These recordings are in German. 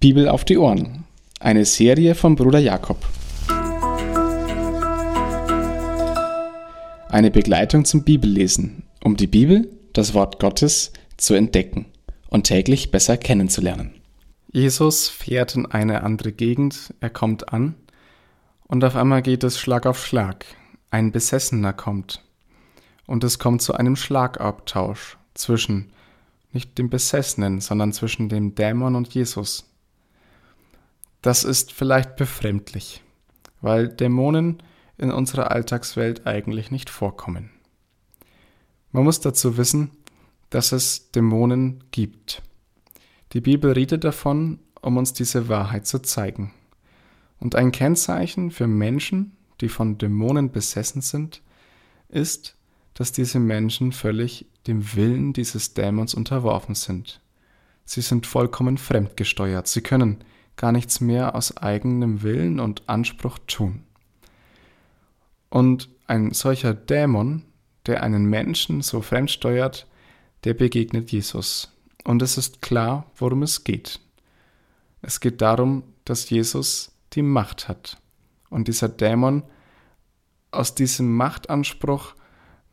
Bibel auf die Ohren. Eine Serie von Bruder Jakob. Eine Begleitung zum Bibellesen, um die Bibel, das Wort Gottes, zu entdecken und täglich besser kennenzulernen. Jesus fährt in eine andere Gegend, er kommt an und auf einmal geht es Schlag auf Schlag. Ein Besessener kommt und es kommt zu einem Schlagabtausch zwischen nicht dem Besessenen, sondern zwischen dem Dämon und Jesus. Das ist vielleicht befremdlich, weil Dämonen in unserer Alltagswelt eigentlich nicht vorkommen. Man muss dazu wissen, dass es Dämonen gibt. Die Bibel redet davon, um uns diese Wahrheit zu zeigen. Und ein Kennzeichen für Menschen, die von Dämonen besessen sind, ist, dass diese Menschen völlig dem Willen dieses Dämons unterworfen sind. Sie sind vollkommen fremdgesteuert, sie können gar nichts mehr aus eigenem Willen und Anspruch tun. Und ein solcher Dämon, der einen Menschen so fremdsteuert, der begegnet Jesus. Und es ist klar, worum es geht. Es geht darum, dass Jesus die Macht hat. Und dieser Dämon aus diesem Machtanspruch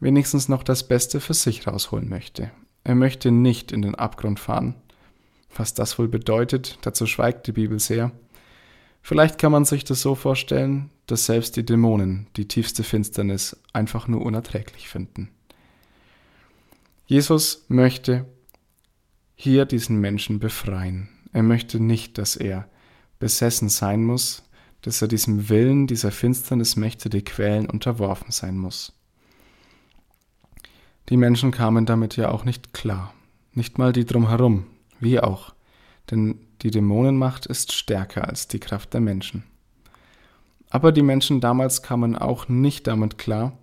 wenigstens noch das Beste für sich rausholen möchte. Er möchte nicht in den Abgrund fahren. Was das wohl bedeutet, dazu schweigt die Bibel sehr. Vielleicht kann man sich das so vorstellen, dass selbst die Dämonen die tiefste Finsternis einfach nur unerträglich finden. Jesus möchte hier diesen Menschen befreien. Er möchte nicht, dass er besessen sein muss, dass er diesem Willen dieser Finsternis Mächte, die quälen, unterworfen sein muss. Die Menschen kamen damit ja auch nicht klar, nicht mal die drumherum, wie auch, denn die Dämonenmacht ist stärker als die Kraft der Menschen. Aber die Menschen damals kamen auch nicht damit klar,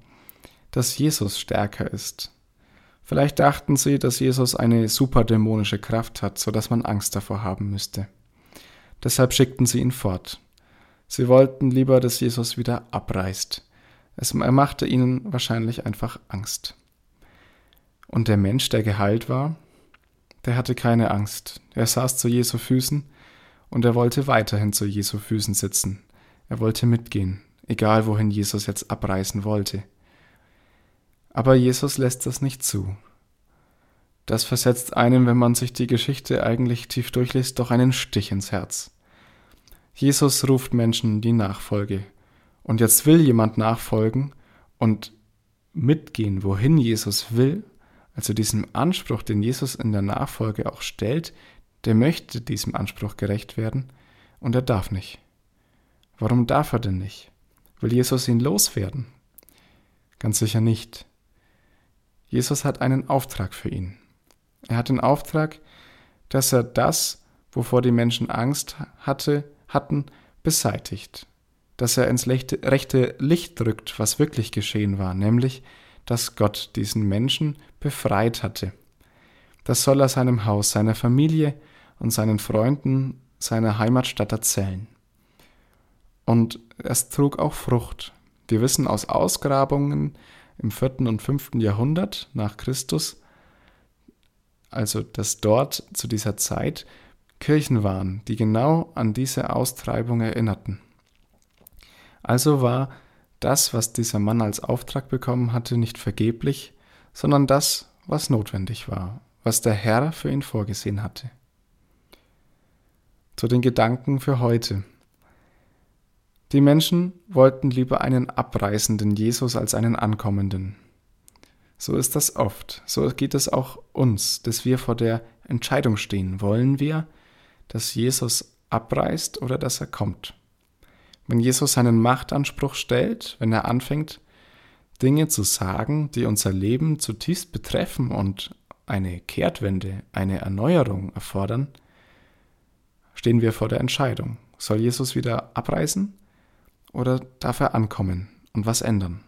dass Jesus stärker ist. Vielleicht dachten sie, dass Jesus eine superdämonische Kraft hat, so dass man Angst davor haben müsste. Deshalb schickten sie ihn fort. Sie wollten lieber, dass Jesus wieder abreist. Es, machte ihnen wahrscheinlich einfach Angst. Und der Mensch, der geheilt war, der hatte keine Angst. Er saß zu Jesu Füßen und er wollte weiterhin zu Jesu Füßen sitzen. Er wollte mitgehen, egal wohin Jesus jetzt abreisen wollte. Aber Jesus lässt das nicht zu. Das versetzt einem, wenn man sich die Geschichte eigentlich tief durchliest, doch einen Stich ins Herz. Jesus ruft Menschen die Nachfolge. Und jetzt will jemand nachfolgen und mitgehen, wohin Jesus will, also diesem Anspruch, den Jesus in der Nachfolge auch stellt, der möchte diesem Anspruch gerecht werden und er darf nicht. Warum darf er denn nicht? Will Jesus ihn loswerden? Ganz sicher nicht. Jesus hat einen Auftrag für ihn. Er hat den Auftrag, dass er das, wovor die Menschen Angst hatte, hatten, beseitigt. Dass er ins rechte Licht drückt, was wirklich geschehen war, nämlich, dass Gott diesen Menschen befreit hatte. Das soll er seinem Haus, seiner Familie und seinen Freunden seiner Heimatstadt erzählen. Und es trug auch Frucht. Wir wissen aus Ausgrabungen im vierten und fünften Jahrhundert nach Christus, also dass dort zu dieser Zeit Kirchen waren, die genau an diese Austreibung erinnerten. Also war das, was dieser Mann als Auftrag bekommen hatte, nicht vergeblich, sondern das, was notwendig war, was der Herr für ihn vorgesehen hatte. Zu den Gedanken für heute. Die Menschen wollten lieber einen abreißenden Jesus als einen ankommenden. So ist das oft. So geht es auch uns, dass wir vor der Entscheidung stehen. Wollen wir, dass Jesus abreißt oder dass er kommt? Wenn Jesus seinen Machtanspruch stellt, wenn er anfängt, Dinge zu sagen, die unser Leben zutiefst betreffen und eine Kehrtwende, eine Erneuerung erfordern, stehen wir vor der Entscheidung. Soll Jesus wieder abreisen oder darf er ankommen und was ändern?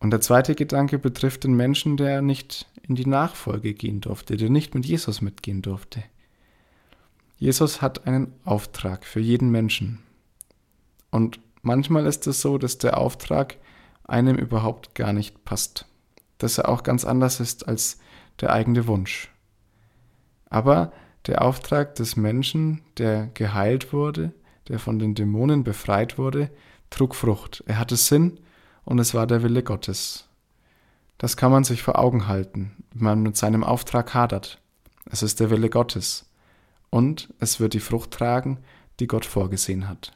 Und der zweite Gedanke betrifft den Menschen, der nicht in die Nachfolge gehen durfte, der nicht mit Jesus mitgehen durfte. Jesus hat einen Auftrag für jeden Menschen. Und manchmal ist es so, dass der Auftrag einem überhaupt gar nicht passt, dass er auch ganz anders ist als der eigene Wunsch. Aber Der Auftrag des Menschen, der geheilt wurde, der von den Dämonen befreit wurde, trug Frucht. Er hatte Sinn und es war der Wille Gottes. Das kann man sich vor Augen halten, wenn man mit seinem Auftrag hadert. Es ist der Wille Gottes und es wird die Frucht tragen, die Gott vorgesehen hat.